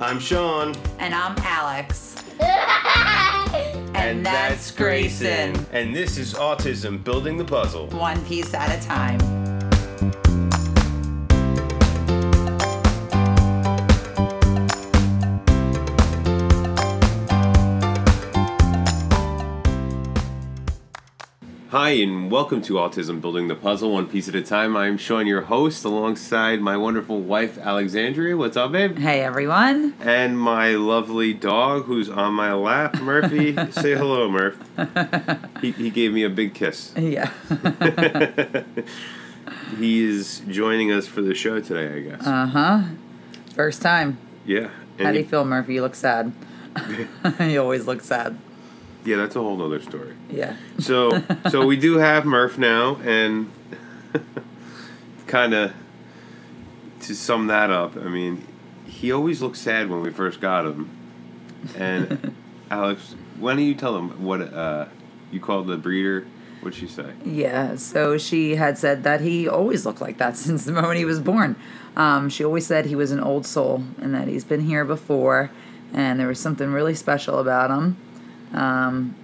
I'm Sean. And I'm Alex. And, that's Grayson. And this is Autism Building the Puzzle. One piece at a time. Hi, and welcome to Autism Building the Puzzle, one piece at a time. I'm Sean, your host, alongside my wonderful wife, Alexandria. What's up, babe? Hey, everyone. And my lovely dog who's on my lap, Murphy. Say hello, Murph. He, he gave me a big kiss. Yeah. He is joining us for the show today, I guess. Uh huh. First time. yeah. And How do you feel, Murphy? You look sad. you always look sad. Yeah, that's a whole other story. Yeah. So, so we do have Murph now, and kind of to sum that up, I mean, he always looked sad when we first got him. And Alex, why don't you tell him what uh, you called the breeder? What'd she say? Yeah, so she had said that he always looked like that since the moment he was born. Um, she always said he was an old soul and that he's been here before and there was something really special about him. Um,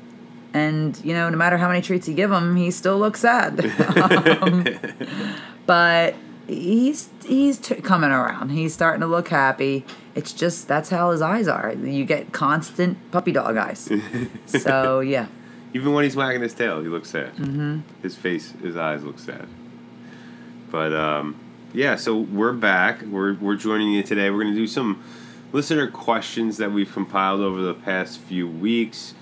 and, you know, no matter how many treats you give him, he still looks sad. um, but he's he's t- coming around. He's starting to look happy. It's just that's how his eyes are. You get constant puppy dog eyes. so, yeah. Even when he's wagging his tail, he looks sad. Mm-hmm. His face, his eyes look sad. But um, yeah, so we're back. We're we're joining you today. We're to do some listener questions that we've compiled over the past few weeks,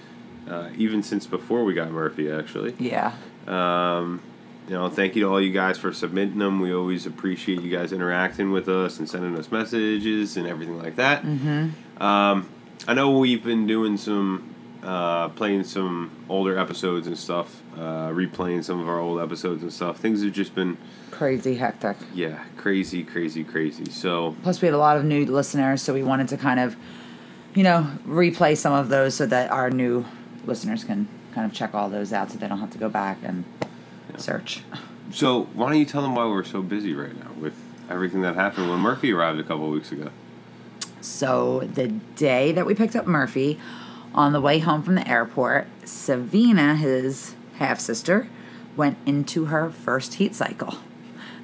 uh, even since before we got Murphy, actually. Yeah. Um, you know, thank you to all you guys for submitting them. We always appreciate you guys interacting with us and sending us messages and everything like that. Mm-hmm. Um, I know we've been doing some, uh, playing some older episodes and stuff, uh, replaying some of our old episodes and stuff. Things have just been, Crazy hectic. yeah, crazy, crazy, crazy. So, Plus, we had a lot of new listeners, so we wanted to kind of, you know, replay some of those so that our new listeners can kind of check all those out so they don't have to go back and search. so why don't you tell them why we're so busy right now with everything that happened when Murphy arrived a couple of weeks ago? So, the day that we picked up Murphy, on the way home from the airport, Savina, his half sister, went into her first heat cycle.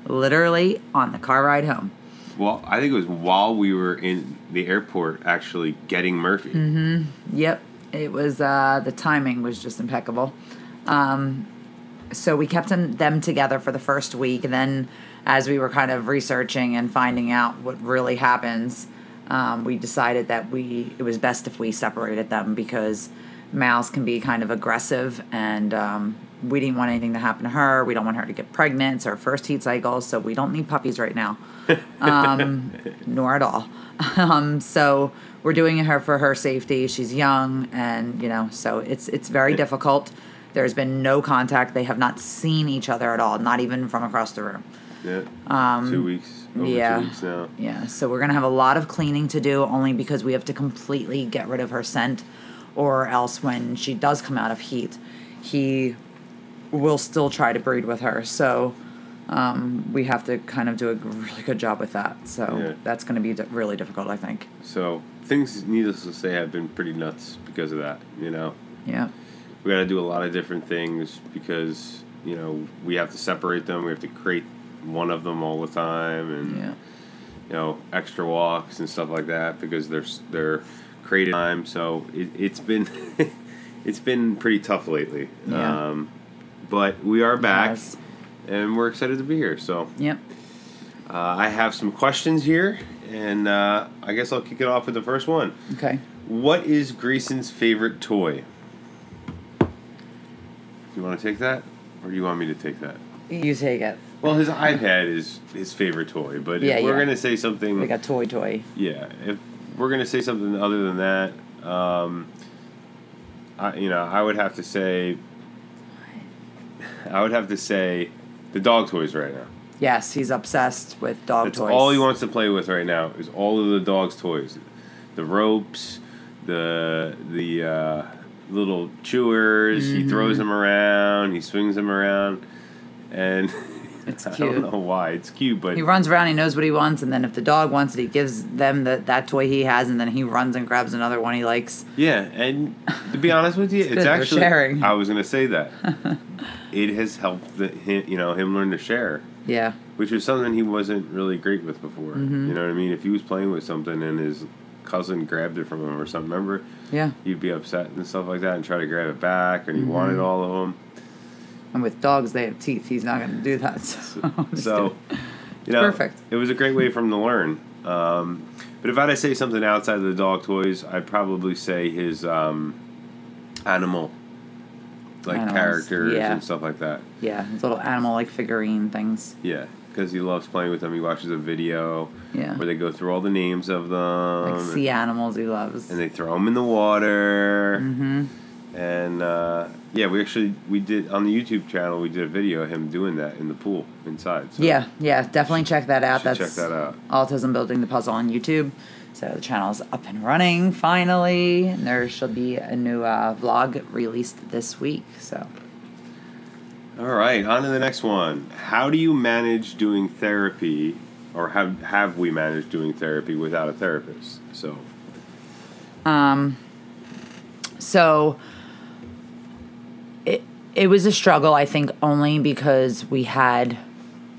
Literally on the car ride home. Well, I think it was while we were in the airport actually getting Murphy. Yep, it was uh, the timing was just impeccable. Um, so we kept them, them together for the first week, and then as we were kind of researching and finding out what really happens, um, we decided that we it was best if we separated them because Mal's can be kind of aggressive, and um, we didn't want anything to happen to her. We don't want her to get pregnant. It's our first heat cycle, so we don't need puppies right now um, nor at all. Um, so we're doing her for her safety. She's young, and you know, so it's it's very difficult. There's been no contact. They have not seen each other at all, not even from across the room. Yeah. two weeks. Over Um, yeah. two weeks now. Yeah, so we're gonna have a lot of cleaning to do, only because we have to completely get rid of her scent, or else when she does come out of heat, he will still try to breed with her. So um, we have to kind of do a really good job with that. So Yeah. that's going to be di- really difficult, I think. So things, needless to say, have been pretty nuts because of that. You know, Yeah. we got to do a lot of different things because you know we have to separate them. We have to create one of them all the time, and Yeah. you know extra walks and stuff like that because they're they're created time. So it, it's been it's been pretty tough lately. Yeah. Um, but we are back, Yes. and we're excited to be here. So. Yep. Uh, I have some questions here, and uh, I guess I'll kick it off with the first one. Okay. What is Grayson's favorite toy? Do you want to take that, or do you want me to take that? You take it. Well, his iPad is his favorite toy, but Yeah, if we're yeah. gonna say something, Like a toy toy. yeah, if we're gonna say something other than that, um, I, you know, I would have to say, I would have to say, the dog toys right now. Yes, he's obsessed with dog That's toys. all he wants to play with right now is all of the dog's toys, the ropes, the the uh, little chewers. He throws them around. He swings them around, and It's I cute. don't know why. It's cute, but He runs around. He knows what he wants, and then if the dog wants it, he gives them the, that toy he has, and then he runs and grabs another one he likes. yeah. And to be honest with you, it's, they're actually. sharing. I was gonna say that it has helped the, him, you know, him learn to share, Yeah, which is something he wasn't really great with before. Mm-hmm. You know what I mean? If he was playing with something and his cousin grabbed it from him or something, remember? yeah. you'd be upset and stuff like that and try to grab it back, and he Mm-hmm. wanted all of them. And with dogs, they have teeth. He's not going to do that. So, So, you know, perfect. It was a great way for him to learn. Um, but if I had to say something outside of the dog toys, I'd probably say his um, animal, like Animals, characters yeah. and stuff like that. yeah, his little animal like figurine things. Yeah, because he loves playing with them. He watches a video Yeah, where they go through all the names of them, like sea animals he loves. and they throw them in the water. mm-hmm. And uh, yeah, we actually we did on the YouTube channel. We did a video of him doing that in the pool inside. So Yeah, yeah, definitely check that out. That's check that out. Autism Building the Puzzle on YouTube. So the channel's up and running finally, and there should be a new uh, vlog released this week. So All right, on to the next one. How do you manage doing therapy, or have have we managed doing therapy without a therapist? So, Um, so it was a struggle, I think, only because we had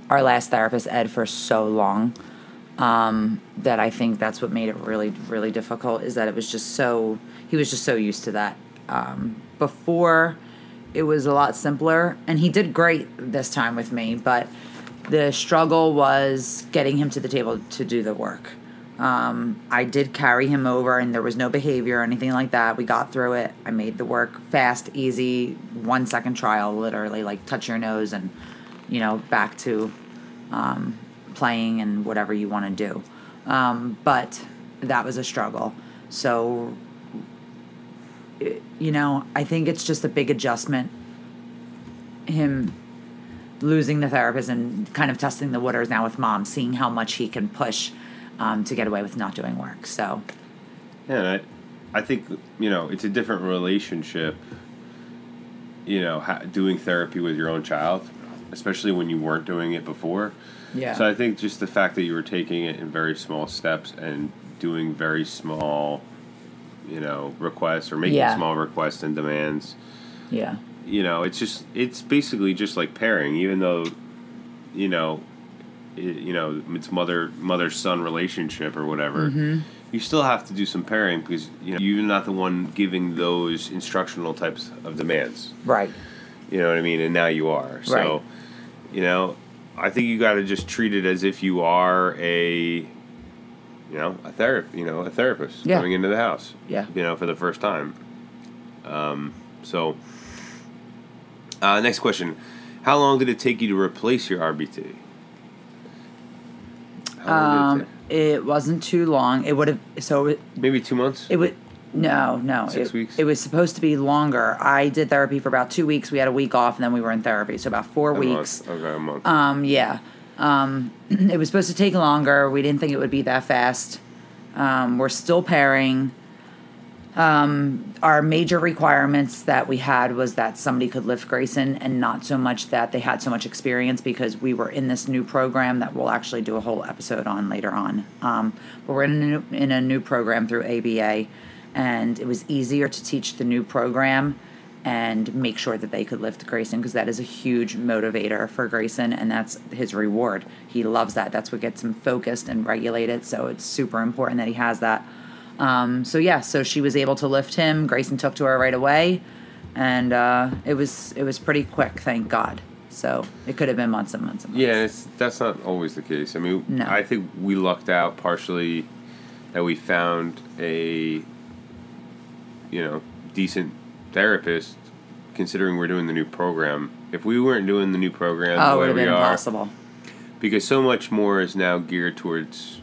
our last therapist Ed for so long. Um, that I think that's what made it really, really difficult is that it was just so he was just so used to that. Um, before it was a lot simpler, and he did great this time with me, but the struggle was getting him to the table to do the work. Um, I did carry him over, and there was no behavior or anything like that. We got through it. I made the work fast, easy, one second trial, literally, like touch your nose and, you know, back to um, playing and whatever you want to do. Um, but that was a struggle. So, you know, I think it's just a big adjustment. Him losing the therapist and kind of testing the waters now with mom, seeing how much he can push um, to get away with not doing work. So, yeah, and I, I think you know it's a different relationship. You know, ha- doing therapy with your own child, especially when you weren't doing it before. yeah. So I think just the fact that you were taking it in very small steps and doing very small, you know, requests or making Yeah. small requests and demands. yeah. you know, it's just it's basically just like pairing, even though, you know, you know it's mother mother son relationship or whatever. Mm-hmm. You still have to do some pairing because you know you're not the one giving those instructional types of demands. Right. You know what I mean? And now you are. So, Right. you know, I think you got to just treat it as if you are a, you know, a therapist. You know, a therapist Yeah. coming into the house. Yeah. You know, for the first time. Um, so, uh, next question: How long did it take you to replace your RBT? It Um, it wasn't too long. It would have. So it. Maybe two months. it would. No, no. Six it, weeks? It was supposed to be longer. I did therapy for about two weeks. We had a week off, and then we were in therapy. So about four A month. weeks. Okay, a month. Um, yeah. Um, it was supposed to take longer. We didn't think it would be that fast. Um, we're still pairing. Um, our major requirements that we had was that somebody could lift Grayson and not so much that they had so much experience because we were in this new program that we'll actually do a whole episode on later on. Um, but we're in a new, in a new program through ABA, and it was easier to teach the new program and make sure that they could lift Grayson because that is a huge motivator for Grayson and that's his reward. He loves that. That's what gets him focused and regulated. So it's super important that he has that. Um, so yeah, so she was able to lift him. Grayson took to her right away, and uh, it was it was pretty quick, thank God. So it could have been months and months and months. Yeah, it's, that's not always the case. I mean, No. I think we lucked out partially that we found a, you know, decent therapist, considering we're doing the new program. If we weren't doing the new program Oh, the it would have been are, impossible. because so much more is now geared towards,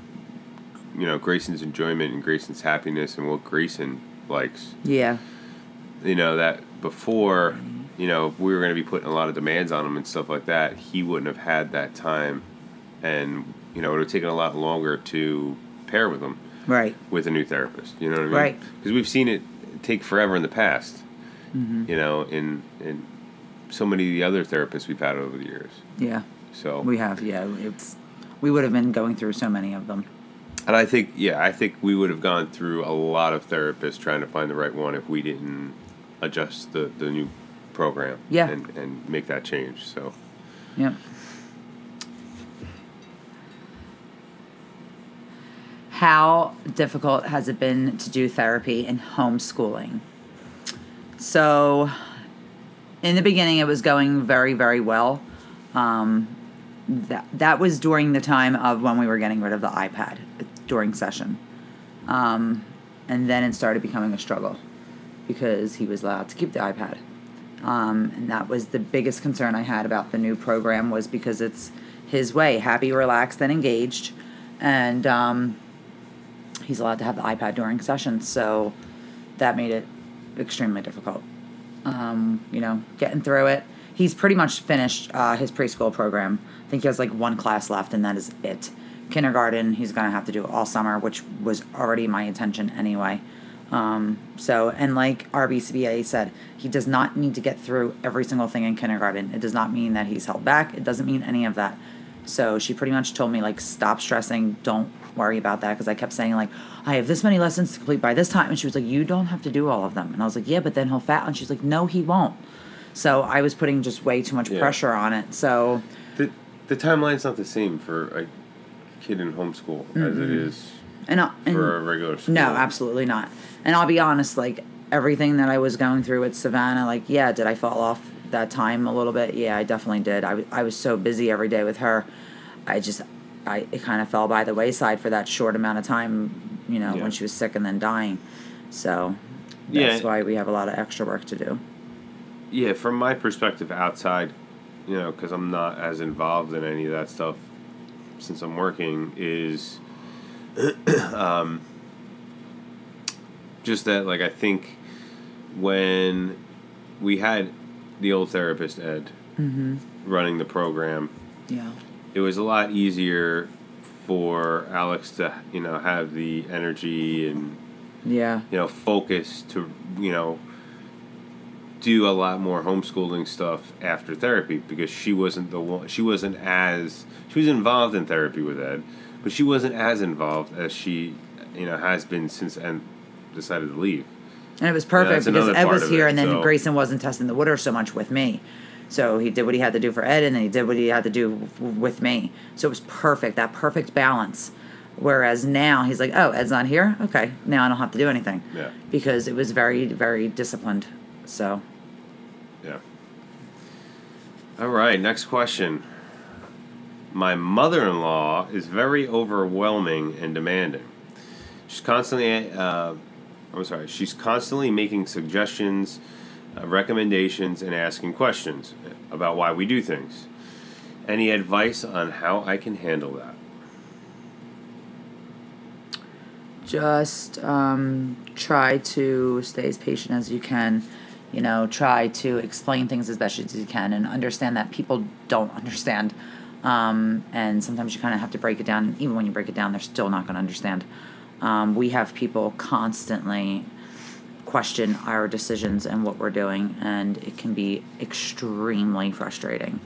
you know, Grayson's enjoyment and Grayson's happiness and what Grayson likes. Yeah, You know that before, you know, if we were going to be putting a lot of demands on him and stuff like that, he wouldn't have had that time, and you know, it would have taken a lot longer to pair with him right. with a new therapist. You know what I mean? Right. Because we've seen it take forever in the past. Mm-hmm. You know, in in so many of the other therapists we've had over the years. Yeah, So We have, yeah. It's we would have been going through so many of them. And I think, yeah, I think we would have gone through a lot of therapists trying to find the right one if we didn't adjust the, the new program Yeah. and, and make that change. So, Yep. How difficult has it been to do therapy in homeschooling? So, in the beginning, it was going very, very well. Um, that that was during the time of when we were getting rid of the iPad during session, um, and then it started becoming a struggle because he was allowed to keep the iPad. Um, and that was the biggest concern I had about the new program was because it's his way, happy, relaxed, and engaged, and um, he's allowed to have the iPad during sessions. So that made it extremely difficult. Um, you know, getting through it. He's pretty much finished uh, his preschool program. I think he has like one class left, and that is it. Kindergarten, he's gonna have to do all summer, which was already my intention anyway. Um, so, and like our BCBA said, he does not need to get through every single thing in kindergarten. It does not mean that he's held back. It doesn't mean any of that. So she pretty much told me like, stop stressing. Don't worry about that because I kept saying like, I have this many lessons to complete by this time, and she was like, you don't have to do all of them. And I was like, yeah, but then he'll fat. And she's like, no, he won't. So I was putting just way too much Yeah. pressure on it. So the, the timeline's not the same for a kid in homeschool as it mm-hmm. is and, I- and for a regular school. No, absolutely not. And I'll be honest, like everything that I was going through with Savannah, like yeah, did I fall off that time a little bit? Yeah, I definitely did. I, w- I was so busy every day with her. I just I it kind of fell by the wayside for that short amount of time, you know, Yeah. when she was sick and then dying. So that's Yeah. why we have a lot of extra work to do. Yeah, from my perspective outside, you know, because I'm not as involved in any of that stuff since I'm working, is um, just that, like, I think when we had the old therapist, Ed, running the program, Yeah. it was a lot easier for Alex to, you know, have the energy and Yeah. you know, focus to, you know, do a lot more homeschooling stuff after therapy because she wasn't the one, she wasn't as, she was involved in therapy with Ed, but she wasn't as involved as she, you know, has been since Ed decided to leave. And it was perfect because Ed was here it, and then so- Grayson wasn't testing the water so much with me. So he did what he had to do for Ed and then he did what he had to do with me. So it was perfect, that perfect balance. Whereas now he's like, oh, Ed's not here? Okay, now I don't have to do anything. Yeah. Because it was very, very disciplined. So, Yeah. All right, next question. My mother in law is very overwhelming and demanding. She's constantly, uh, I'm sorry, she's constantly making suggestions, uh, recommendations, and asking questions about why we do things. Any advice on how I can handle that? just um, try to stay as patient as you can. You know, try to explain things as best as you can and understand that people don't understand. Um, and sometimes you kind of have to break it down. Even when you break it down, they're still not going to understand. Um, we have people constantly question our decisions and what we're doing, and it can be extremely frustrating.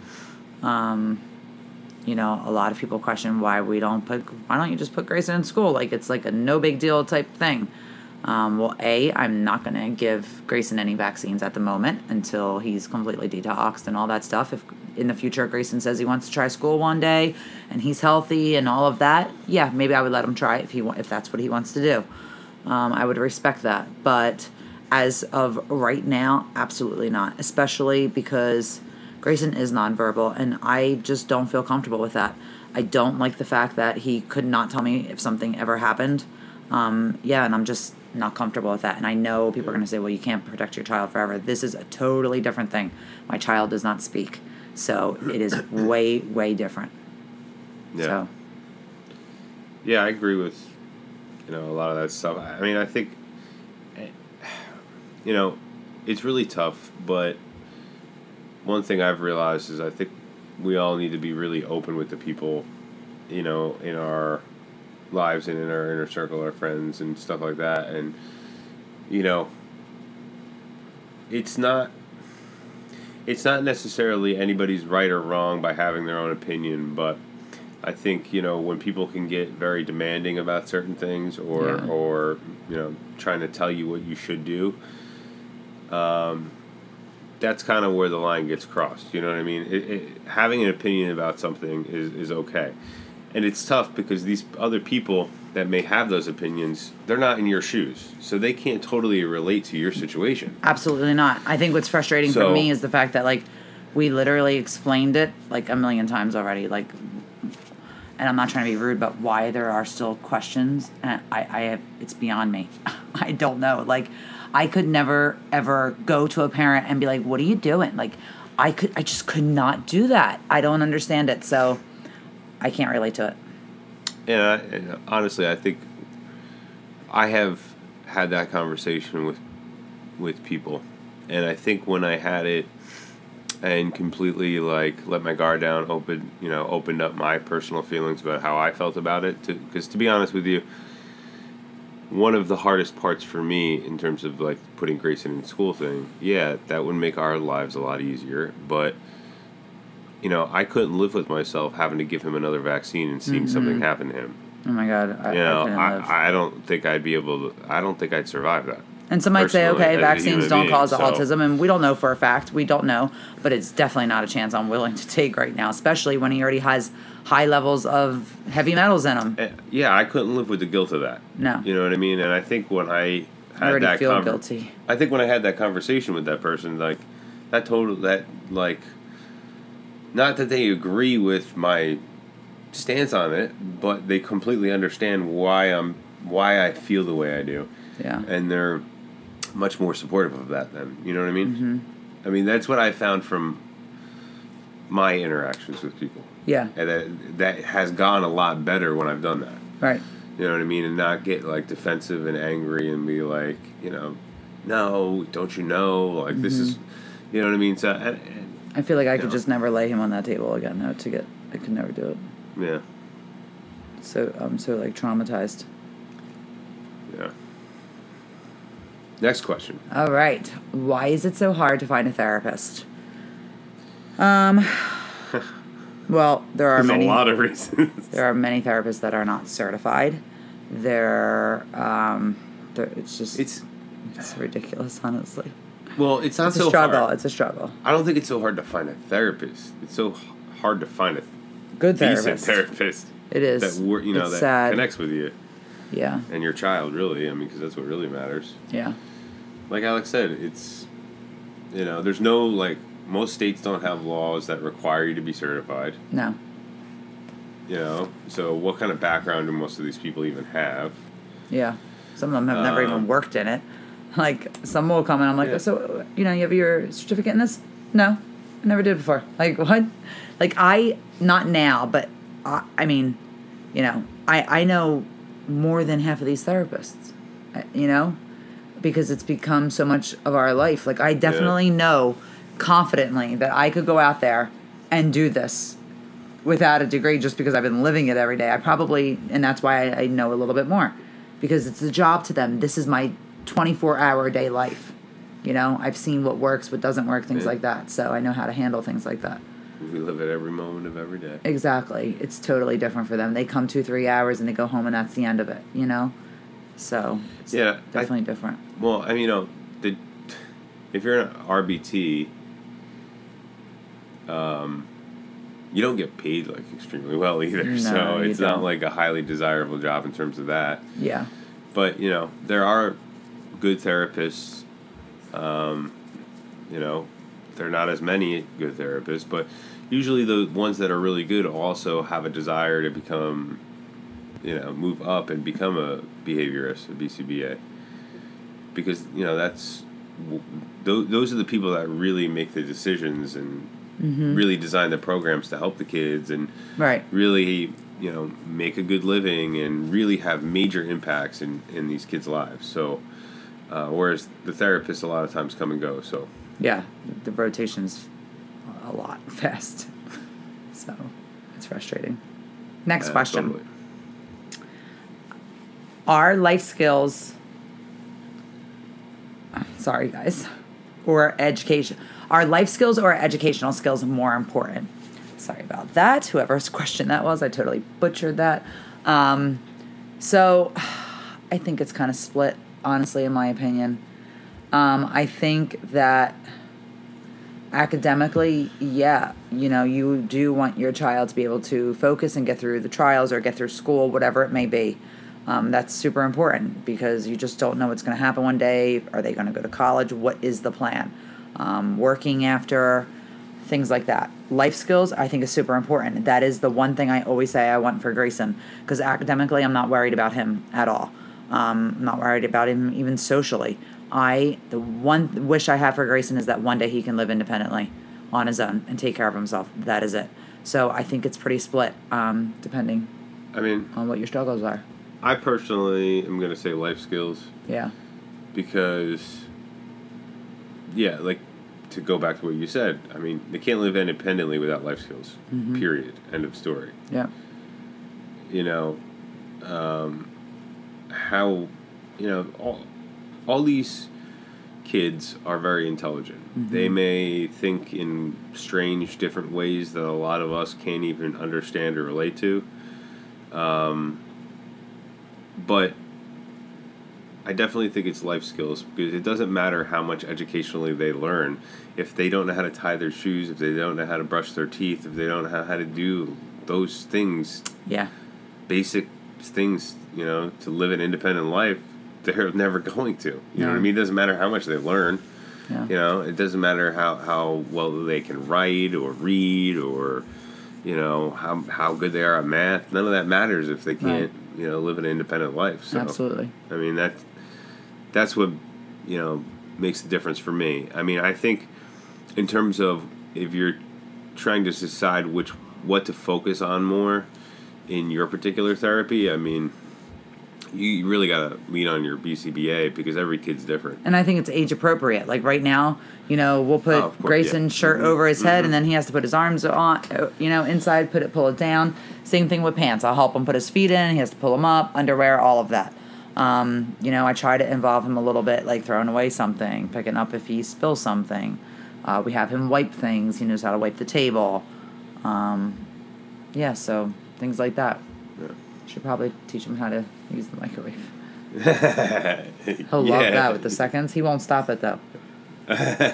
Um, you know, a lot of people question why we don't put, why don't you just put Grayson in school? Like it's like a no big deal type thing. Um, well, A, I'm not going to give Grayson any vaccines at the moment until he's completely detoxed and all that stuff. If in the future Grayson says he wants to try school one day and he's healthy and all of that, yeah, maybe I would let him try if he if that's what he wants to do. Um, I would respect that, but as of right now, absolutely not. Especially because Grayson is nonverbal, and I just don't feel comfortable with that. I don't like the fact that he could not tell me if something ever happened. Um, yeah, and I'm just not comfortable with that. And I know people are going to say, well, you can't protect your child forever. This is a totally different thing. My child does not speak. So it is way, way different. Yeah. So, Yeah, I agree with you know a lot of that stuff. I mean, I think eh, you know it's really tough, but one thing I've realized is I think we all need to be really open with the people, you know, in our lives and in our inner circle, our friends and stuff like that, and you know, it's not. it's not necessarily anybody's right or wrong by having their own opinion, but I think you know when people can get very demanding about certain things, or Yeah. or you know trying to tell you what you should do. Um, that's kind of where the line gets crossed. You know what I mean? It, it, having an opinion about something is, is okay, and it's tough because these other people that may have those opinions, they're not in your shoes, so they can't totally relate to your situation. Absolutely not. I think what's frustrating So- for me is the fact that like we literally explained it like a million times already. Like, and I'm not trying to be rude, but why there are still questions, and I, I have it's beyond me. I don't know. Like, I could never ever go to a parent and be like, "What are you doing?" Like, I could, I just could not do that. I don't understand it, so I can't relate to it. I, and honestly, I think I have had that conversation with with people, and I think when I had it and completely like let my guard down, open you know opened up my personal feelings about how I felt about it. Because to, be honest with you, one of the hardest parts for me in terms of like putting Grayson in school thing, yeah, that would make our lives a lot easier, but. You know, I couldn't live with myself having to give him another vaccine and seeing something happen to him Oh my god, I, you know, I. I, I don't think I'd be able to. I don't think I'd survive that. And some might say, okay, vaccines don't being, cause so- autism, and we don't know for a fact. We don't know, but it's definitely not a chance I'm willing to take right now, especially when he already has high levels of heavy metals in him. Eh, Yeah, I couldn't live with the guilt of that. No. You know what I mean? And I think when I had I already that feel conver- guilty. I think when I had that conversation with that person, like that total that like, not that they agree with my stance on it, but they completely understand why I'm why I feel the way I do. Yeah. and they're much more supportive of that then you know what i mean Mm-hmm. i mean that's what i found from my interactions with people Yeah. and that, that has gone a lot better when i've done that Right. you know what i mean and not get like defensive and angry and be like you know no don't you know like this is Mm-hmm. you know what i mean so and, and, I feel like I could just never lay him on that table again. Though to get, I could never do it. yeah So I'm so like traumatized. yeah next question All right. Why is it so hard to find a therapist? Um. well, there are there's many. a lot of reasons There are many therapists that are not certified. There, um, there it's just it's, it's ridiculous, honestly. Well it's not It's a so struggle. hard It's a struggle. I don't think it's so hard to find a therapist. It's so hard to find a Good decent therapist. therapist It is. that you know It's that sad. connects with you Yeah, and your child. Really, I mean, because that's what really matters. yeah, Like Alex said, it's you know, there's no like most states don't have laws that require you to be certified. no, You know, so what kind of background do most of these people even have? yeah. Some of them have never Um, even worked in it. Like some will come and I'm like, Yeah. so you know, you have your certificate in this? No, I never did before. Like what? Like I not now, but I, I mean, you know, I I know more than half of these therapists. You know, because it's become so much of our life. Like I definitely know confidently that I could go out there and do this without a degree just because I've been living it every day. I probably, and that's why I, I know a little bit more because it's a job to them. This is my 24 hour day life. You know, I've seen what works, what doesn't work, things Yeah. like that. So I know how to handle things like that. We live at every moment of every day. Exactly. It's totally different for them. They come two, three hours and they go home and that's the end of it, you know? So it's Yeah, I- definitely different. Well, I mean, you know, the if you're an RBT, um, you don't get paid like extremely well either. No, so it's not don't. like a highly desirable job in terms of that. Yeah. But you know, there are good therapists. Um, you know, there are not as many good therapists, but usually the ones that are really good also have a desire to become, you know, move up and become a behaviorist, a BCBA. Because you know that's those those are the people that really make the decisions and really design the programs to help the kids and Right. really you know make a good living and really have major impacts in in these kids lives so uh, whereas the therapists a lot of times come and go so Yeah. The rotation's a lot fast. So it's frustrating. Next uh, question. totally. Are life skills sorry guys. or education? Are life skills or educational skills more important? Sorry about that. Whoever's question that was, I totally butchered that. Um, so I think it's kind of split, honestly, in my opinion. Um, I think that academically, yeah, you know, you do want your child to be able to focus and get through the trials or get through school, whatever it may be. Um, that's super important because you just don't know what's going to happen one day. Are they going to go to college? What is the plan? Um, working after, things like that. Life skills, I think, is super important. That is the one thing I always say I want for Grayson because academically, I'm not worried about him at all. Um, I'm not worried about him even socially. I the one wish I have for Grayson is that one day he can live independently on his own and take care of himself. That is it. So I think it's pretty split, um, depending I mean, on what your struggles are. I personally am going to say life skills Yeah. because, yeah, like to go back to what you said, I mean, they can't live independently without life skills, period. End of story. Yeah. You know, um, how, you know, all, all these kids are very intelligent. They may think in strange, different ways that a lot of us can't even understand or relate to. Um, but I definitely think it's life skills because it doesn't matter how much educationally they learn if they don't know how to tie their shoes, if they don't know how to brush their teeth, if they don't know how to do those things, Yeah. basic things, you know, to live an independent life, they're never going to. You know what I mean? It doesn't matter how much they learn. Yeah. You know, it doesn't matter how, how well they can write or read or, you know, how, how good they are at math. None of that matters if they can't, you know, live an independent life. So, Absolutely. I mean, that, that's what, you know, makes the difference for me. I mean, I think in terms of if you're trying to decide which, what to focus on more in your particular therapy, I mean, you really got to lean on your BCBA because every kid's different. And I think it's age appropriate. Like right now, you know, we'll put Oh, Grayson's yeah. shirt Mhm, over his head, and then he has to put his arms on, you know, inside, put it, pull it down. Same thing with pants. I'll help him put his feet in. He has to pull them up, underwear, all of that. Um, you know, I try to involve him a little bit, like throwing away something, picking up if he spills something. Uh, we have him wipe things. He knows how to wipe the table. Um, yeah, so things like that. Yeah. Should probably teach him how to use the microwave. He'll He'll love that with the seconds. He won't stop it though.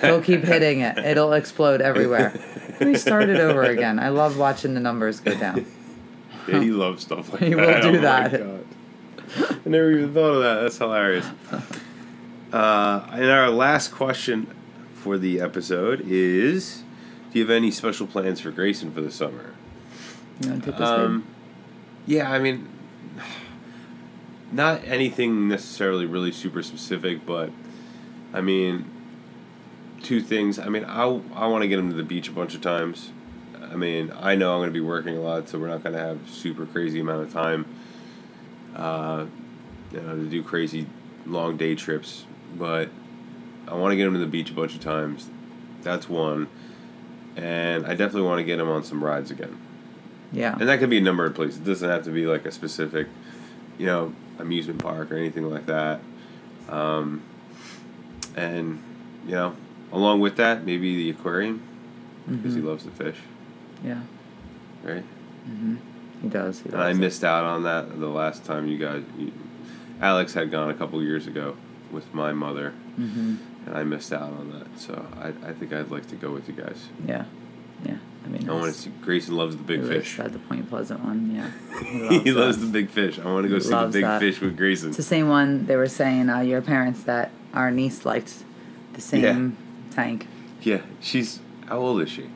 He'll keep hitting it. It'll explode everywhere. Let me start it over again. I love watching the numbers go down. Yeah, he loves stuff like He that. He will do Oh that. I never even thought of that. That's hilarious. Uh, and our last question for the episode is: Do you have any special plans for Grayson for the summer? You want to take this Um, yeah, I mean, not anything necessarily really super specific, but I mean, two things. I mean, I, I want to get him to the beach a bunch of times. I mean, I know I'm going to be working a lot, so we're not going to have super crazy amount of time, uh, you know, to do crazy long day trips. But I want to get him to the beach a bunch of times. That's one, and I definitely want to get him on some rides again. Yeah. And that could be a number of places. It doesn't have to be like a specific, you know, amusement park or anything like that. Um, and, you know, along with that, maybe the aquarium because he Mhm. loves to fish, Yeah. right? Mm-hmm. He does. He And I missed out on that the last time you guys, you, Alex had gone a couple years ago with my mother, Mhm. and I missed out on that. So I, I think I'd like to go with you guys. Yeah. Yeah. I mean, I want to see Grayson loves the big he fish. At the Point Pleasant one, yeah. he loves that. the big fish. I want to go He see the big that. fish with Grayson. It's the same one they were saying. Uh, your parents that our niece liked the same tank. Yeah, she's how old is she?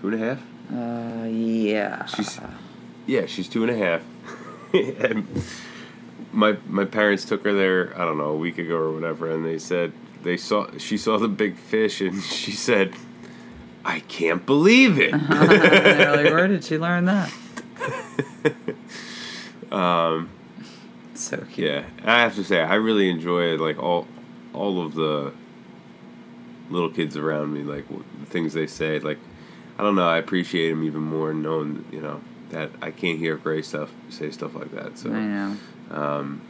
Two and a half. Uh, yeah. She's yeah, she's two and a half. and my my parents took her there. I don't know a week ago or whatever, and they said they saw she saw the big fish, and she said, "I can't believe it." Like, where did she learn that? um, So cute. yeah, I have to say I really enjoy like all all of the little kids around me, like the things they say. Like I don't know, I appreciate them even more knowing you know that I can't hear Gray stuff say stuff like that. So I know. um,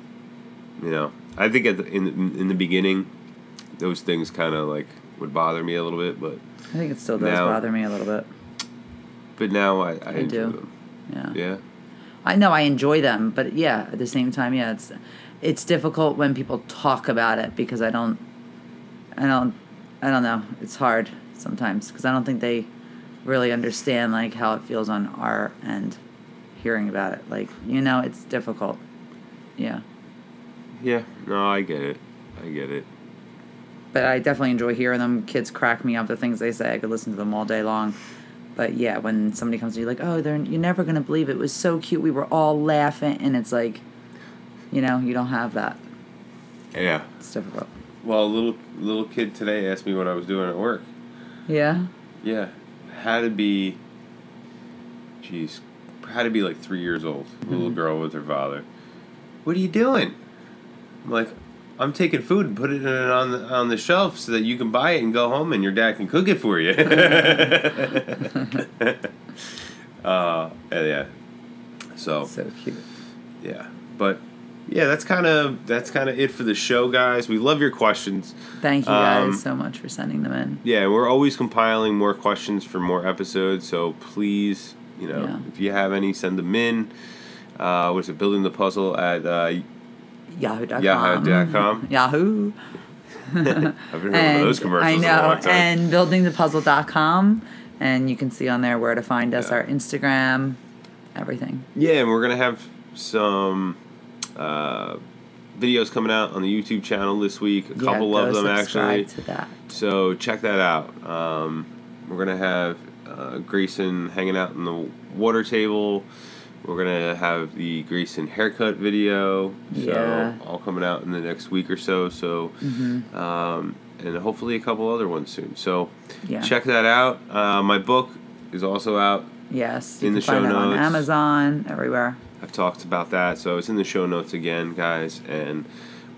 you know, I think at the, in in the beginning, those things kind of like would bother me a little bit, but I think it still does Now- bother me a little bit. but now I, I, I do. them. Yeah. Yeah. I know I enjoy them, but yeah, at the same time, yeah, it's it's difficult when people talk about it because I don't, I don't, I don't know. It's hard sometimes because I don't think they really understand like how it feels on our end, hearing about it. Like you know, it's difficult. Yeah, Yeah. No, I get it. I get it. But I definitely enjoy hearing them. Kids crack me up. The things they say, I could listen to them all day long. But yeah, when somebody comes to you like, oh, they're you're never gonna believe it. it was so cute. We were all laughing, and it's like, you know, you don't have that. Yeah. It's difficult. Well, a little little kid today asked me what I was doing at work. Yeah. Yeah, had to be. Jeez, had to be like three years old. A little mm-hmm. girl with her father. What are you doing? I'm like, I'm taking food and putting it on the on the shelf so that you can buy it and go home and your dad can cook it for you. uh, yeah. So So cute. yeah, but yeah, that's kind of that's kind of it for the show, guys. We love your questions. Thank you guys Um, so much for sending them in. Yeah, we're always compiling more questions for more episodes. So please, you know, Yeah. if you have any, send them in. Uh, what's it? Building the puzzle at uh, Yahoo.com. Yahoo.com. Yahoo. I've been hearing And those commercials I know. And buildingthepuzzle.com. And you can see on there where to find us, Yeah. our Instagram, everything. yeah, and we're gonna have some uh, videos coming out on the YouTube channel this week. A Yeah, couple of them actually. To that. So check that out. Um, we're gonna have uh, Grayson hanging out in the water table. We're gonna have the Grayson haircut video. So Yeah. all coming out in the next week or so. So Mm-hmm. um, and hopefully a couple other ones soon. So Yeah. check that out. Uh, my book is also out. Yes. You in can the find show that on notes. Amazon, everywhere. I've talked about that, so it's in the show notes again, guys. And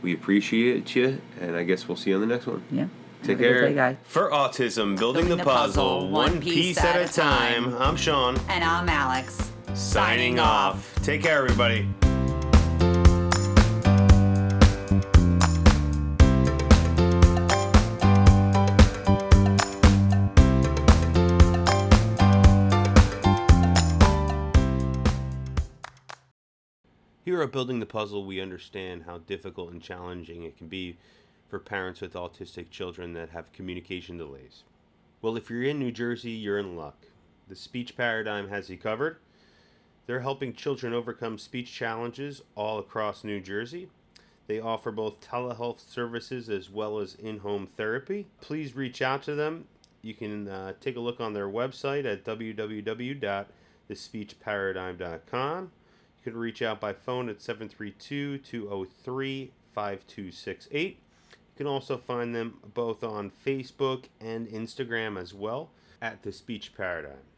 we appreciate you. And I guess we'll see you on the next one. Yeah. Take Have a good care. day, guys. For autism, building, the puzzle, one piece at a time. I'm Sean. And I'm Alex. Signing off. Take care, everybody. Here at Building the Puzzle, we understand how difficult and challenging it can be for parents with autistic children that have communication delays. Well, if you're in New Jersey, you're in luck. The Speech Paradigm has you covered. They're helping children overcome speech challenges all across New Jersey. They offer both telehealth services as well as in home therapy. Please reach out to them. You can uh, take a look on their website at www.thespeechparadigm.com. You can reach out by phone at 732 203 5268. You can also find them both on Facebook and Instagram as well at The Speech Paradigm.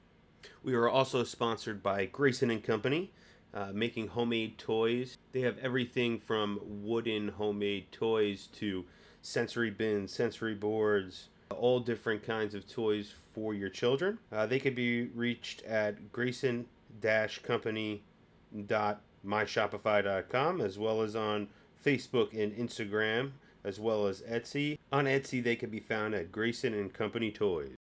We are also sponsored by Grayson and Company, uh, making homemade toys. They have everything from wooden homemade toys to sensory bins, sensory boards, all different kinds of toys for your children. Uh, they can be reached at grayson-company.myshopify.com as well as on Facebook and Instagram as well as Etsy. On Etsy, they can be found at Grayson and Company Toys.